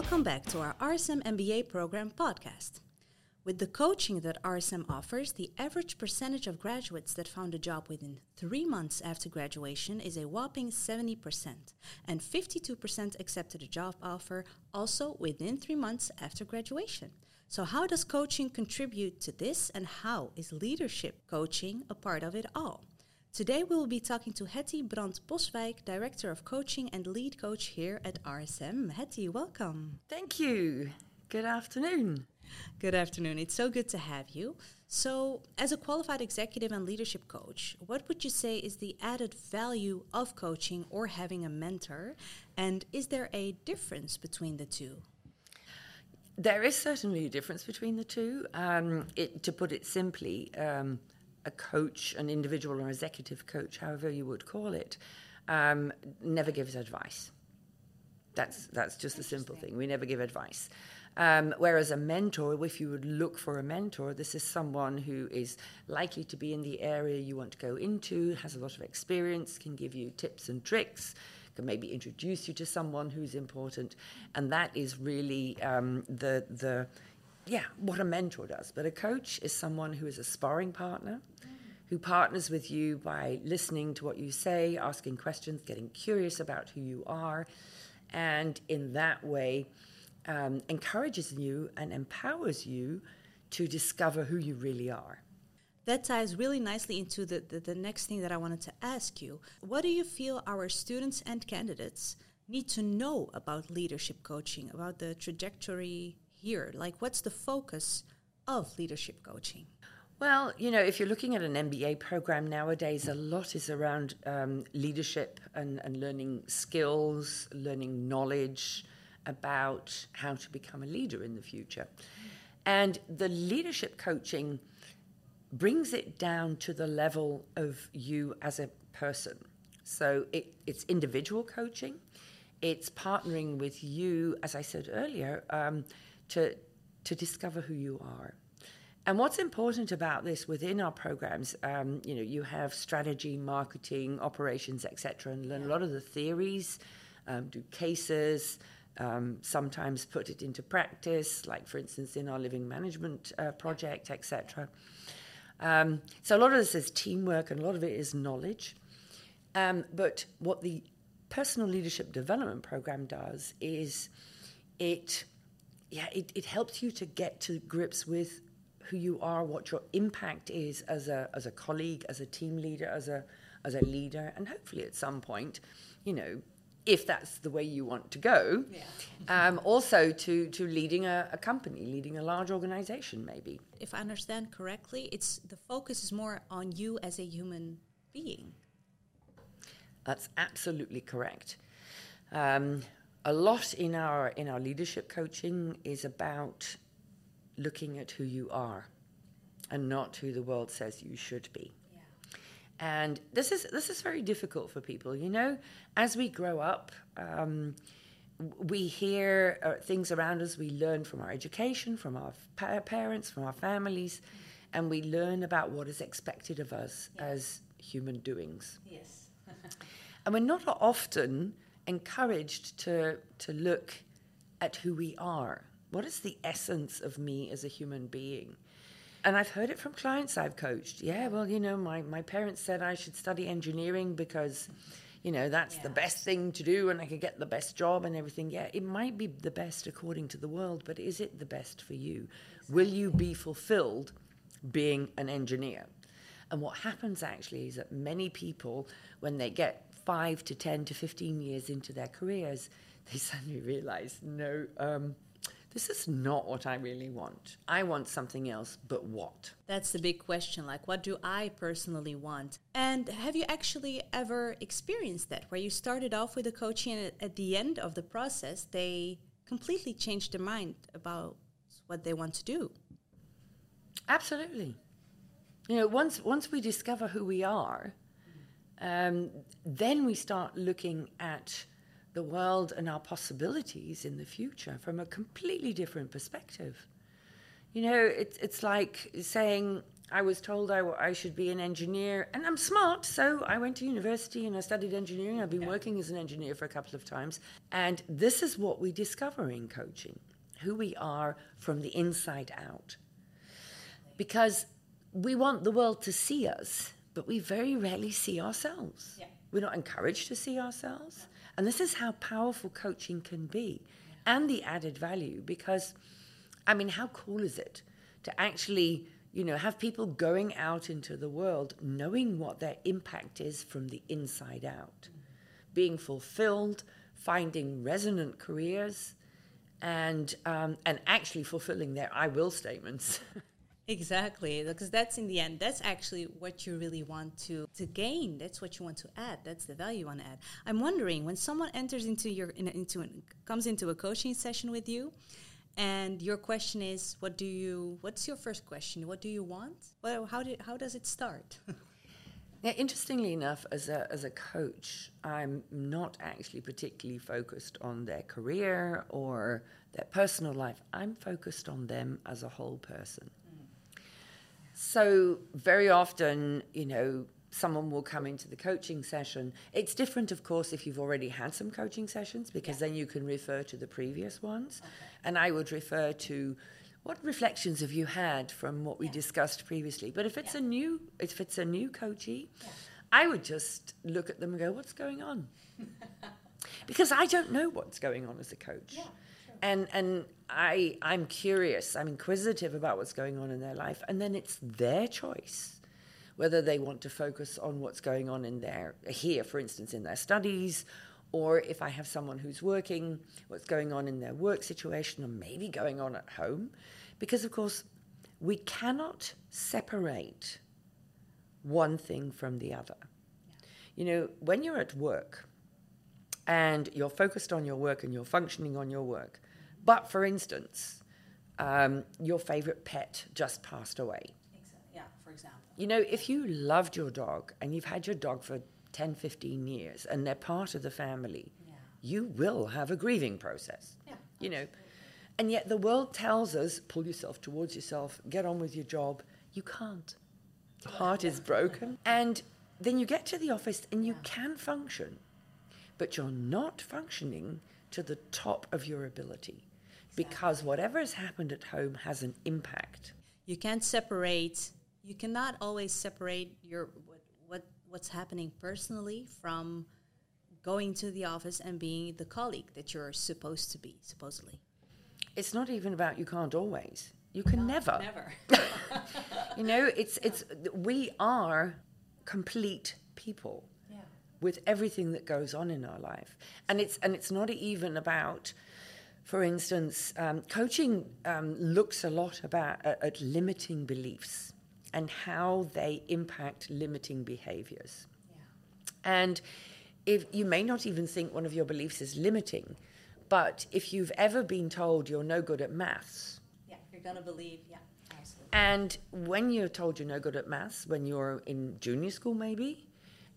Welcome back to our RSM MBA program podcast. With the coaching that RSM offers, the average percentage of graduates that found a job within three months after graduation is a whopping 70%, and 52% accepted a job offer also within three months after graduation. So, how does coaching contribute to this, and how is leadership coaching a part of it all? Today, we will be talking to Hetty Brand Boswijk, Director of Coaching and Lead Coach here at RSM. Hetty, welcome. Thank you. Good afternoon. Good afternoon. It's so good to have you. So, as a qualified executive and leadership coach, what would you say is the added value of coaching or having a mentor? And is there a difference between the two? There is certainly a difference between the two. Um, it, to put it simply, um, a coach, an individual or executive coach, however you would call it, um, never gives advice. That's that's just the simple thing. We never give advice. Um, whereas a mentor, if you would look for a mentor, this is someone who is likely to be in the area you want to go into, has a lot of experience, can give you tips and tricks, can maybe introduce you to someone who's important, and that is really um, the the yeah, what a mentor does. But a coach is someone who is a sparring partner, who partners with you by listening to what you say, asking questions, getting curious about who you are, and in that way um, encourages you and empowers you to discover who you really are. That ties really nicely into the, the, the next thing that I wanted to ask you. What do you feel our students and candidates need to know about leadership coaching, about the trajectory here? Like, what's the focus of leadership coaching? Well, you know, if you're looking at an MBA program nowadays, a lot is around um, leadership and, and learning skills, learning knowledge about how to become a leader in the future. And the leadership coaching brings it down to the level of you as a person. So it, it's individual coaching, it's partnering with you, as I said earlier, um, to, to discover who you are. And what's important about this within our programs, um, you know, you have strategy, marketing, operations, etc., and learn a lot of the theories, um, do cases, um, sometimes put it into practice, like for instance in our living management uh, project, etc. Um, so a lot of this is teamwork, and a lot of it is knowledge. Um, but what the personal leadership development program does is it yeah, it, it helps you to get to grips with who you are, what your impact is as a as a colleague, as a team leader, as a as a leader, and hopefully at some point, you know, if that's the way you want to go, yeah. um, also to to leading a, a, company, leading a large organization, maybe. If I understand correctly, it's the focus is more on you as a human being. That's absolutely correct. Um, a lot in our in our leadership coaching is about looking at who you are and not who the world says you should be. Yeah. And this is this is very difficult for people. You know, as we grow up, um, we hear uh, things around us. We learn from our education, from our pa- parents, from our families, and we learn about what is expected of us yeah. as human doings. Yes. and we're not often encouraged to, to look at who we are. What is the essence of me as a human being? And I've heard it from clients I've coached. Yeah, well, you know, my, my parents said I should study engineering because, you know, that's yeah. the best thing to do and I could get the best job and everything. Yeah, it might be the best according to the world, but is it the best for you? Exactly. Will you be fulfilled being an engineer? And what happens actually is that many people, when they get five to 10 to 15 years into their careers, they suddenly realize, no, um, this is not what I really want. I want something else, but what? That's the big question. Like, what do I personally want? And have you actually ever experienced that where you started off with a coaching and at the end of the process, they completely changed their mind about what they want to do? Absolutely. You know, once once we discover who we are, um, then we start looking at the world and our possibilities in the future from a completely different perspective. You know, it's it's like saying, I was told I, I should be an engineer, and I'm smart, so I went to university and I studied engineering. I've been yeah. working as an engineer for a couple of times. And this is what we discover in coaching who we are from the inside out. Because we want the world to see us, but we very rarely see ourselves. Yeah. We're not encouraged to see ourselves. And this is how powerful coaching can be yeah. and the added value because, I mean, how cool is it to actually you know, have people going out into the world knowing what their impact is from the inside out, being fulfilled, finding resonant careers, and um, and actually fulfilling their "I will" statements. exactly, because that's in the end, that's actually what you really want to to gain. That's what you want to add. That's the value you want to add. I'm wondering when someone enters into your in, into an, comes into a coaching session with you and your question is, what do you? What's your first question? What do you want? Well, how did how does it start? yeah, interestingly enough, as a as a coach, I'm not actually particularly focused on their career or their personal life. I'm focused on them as a whole person. So very often, you know, someone will come into the coaching session. It's different, of course, if you've already had some coaching sessions, because yeah. then you can refer to the previous ones. Okay. And I would refer to what reflections have you had from what we yeah. discussed previously. But if it's yeah. a new, if it's a new coachee, I would just look at them and go, "What's going on?" because I don't know what's going on as a coach. And and I I'm curious, I'm inquisitive about what's going on in their life, and then it's their choice whether they want to focus on what's going on in their here, for instance, in their studies, or if I have someone who's working, what's going on in their work situation, or maybe going on at home. Because, of course, we cannot separate one thing from the other. You know, when you're at work and you're focused on your work and you're functioning on your work, but for instance, um, your favorite pet just passed away Yeah, for example. you know, if you loved your dog and you've had your dog for 10, 15 years and they're part of the family, yeah. you will have a grieving process. Yeah, you know, and yet the world tells us pull yourself towards yourself, get on with your job. You can't. The heart is broken. And then you get to the office and you yeah. can function, but you're not functioning to the top of your ability. Because whatever has happened at home has an impact. You can't separate you cannot always separate your what, what what's happening personally from going to the office and being the colleague that you're supposed to be supposedly. It's not even about you can't always. You can no, never. never. You know it's it's we are complete people yeah. with everything that goes on in our life. And it's and it's not even about for instance um, coaching um, looks a lot about uh, at limiting beliefs and how they impact limiting behaviors. Yeah. And if you may not even think one of your beliefs is limiting, but if you've ever been told you're no good at maths, yeah, you're going to believe, yeah. Absolutely. And when you're told you're no good at maths, when you're in junior school maybe,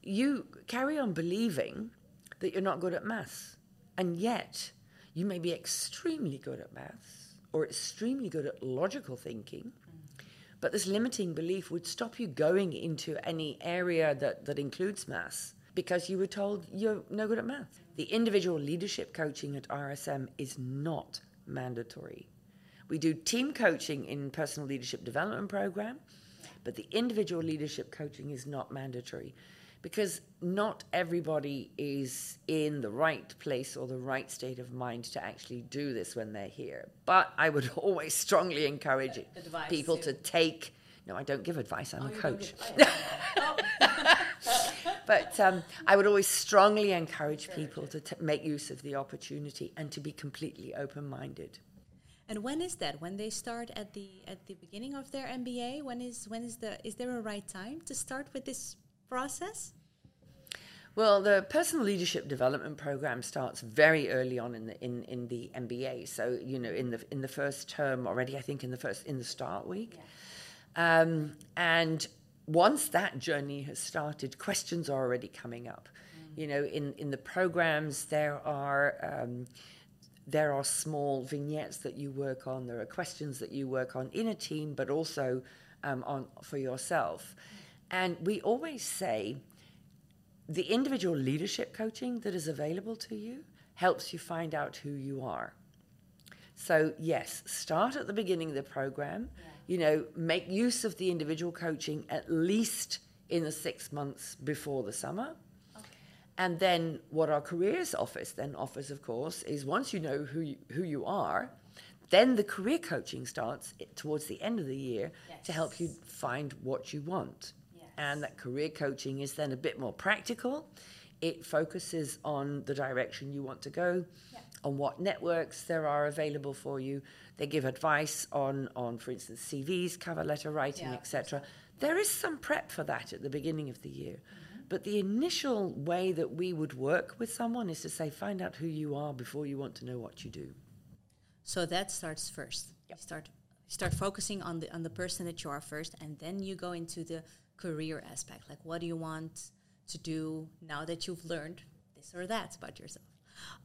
you carry on believing that you're not good at maths. And yet, you may be extremely good at maths or extremely good at logical thinking but this limiting belief would stop you going into any area that, that includes maths because you were told you're no good at maths. The individual leadership coaching at RSM is not mandatory. We do team coaching in personal leadership development program, but the individual leadership coaching is not mandatory because not everybody is in the right place or the right state of mind to actually do this when they're here. But I would always strongly encourage advice people too. to take. No, I don't give advice. I'm oh, a coach. but um, I would always strongly encourage people to t- make use of the opportunity and to be completely open-minded. And when is that? When they start at the at the beginning of their MBA? When is when is the is there a right time to start with this process? Well, the personal leadership development program starts very early on in the in, in the MBA. So you know, in the in the first term already, I think in the first in the start week, yeah. um, and once that journey has started, questions are already coming up. Mm. You know, in in the programs there are. Um, there are small vignettes that you work on. There are questions that you work on in a team, but also um, on for yourself. And we always say the individual leadership coaching that is available to you helps you find out who you are. So, yes, start at the beginning of the program. Yeah. You know, make use of the individual coaching at least in the six months before the summer. Okay. And then, what our careers office then offers, of course, is once you know who you, who you are, then the career coaching starts towards the end of the year yes. to help you find what you want. And that career coaching is then a bit more practical. It focuses on the direction you want to go, yeah. on what networks there are available for you. They give advice on, on for instance, CVs, cover letter writing, yeah, etc. There is some prep for that at the beginning of the year. Mm-hmm. But the initial way that we would work with someone is to say, find out who you are before you want to know what you do. So that starts first. Yep. You start start focusing on the on the person that you are first, and then you go into the career aspect. Like, what do you want to do now that you've learned this or that about yourself?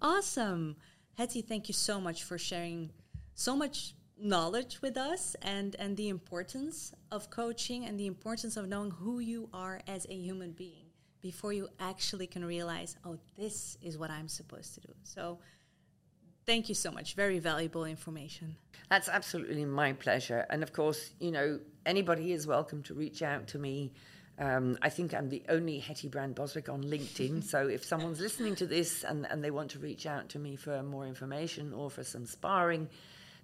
Awesome, Hetty. Thank you so much for sharing so much knowledge with us and and the importance of coaching and the importance of knowing who you are as a human being before you actually can realize oh this is what i'm supposed to do so Thank you so much. Very valuable information. That's absolutely my pleasure. And of course, you know, anybody is welcome to reach out to me. Um, I think I'm the only Hetty Brand Boswijk on LinkedIn. so if someone's listening to this and, and they want to reach out to me for more information or for some sparring,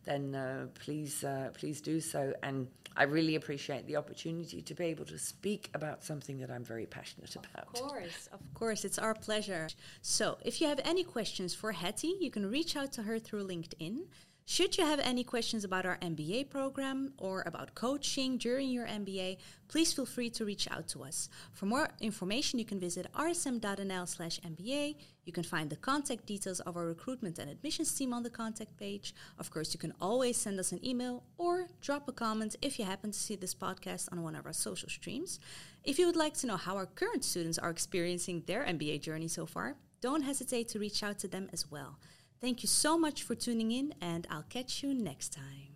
then uh, please uh, please do so. And I really appreciate the opportunity to be able to speak about something that I'm very passionate about. Of course, of course, it's our pleasure. So, if you have any questions for Hetty, you can reach out to her through LinkedIn. Should you have any questions about our MBA program or about coaching during your MBA, please feel free to reach out to us. For more information, you can visit rsm.nl/mba. You can find the contact details of our recruitment and admissions team on the contact page. Of course, you can always send us an email or drop a comment if you happen to see this podcast on one of our social streams. If you would like to know how our current students are experiencing their MBA journey so far, don't hesitate to reach out to them as well. Thank you so much for tuning in, and I'll catch you next time.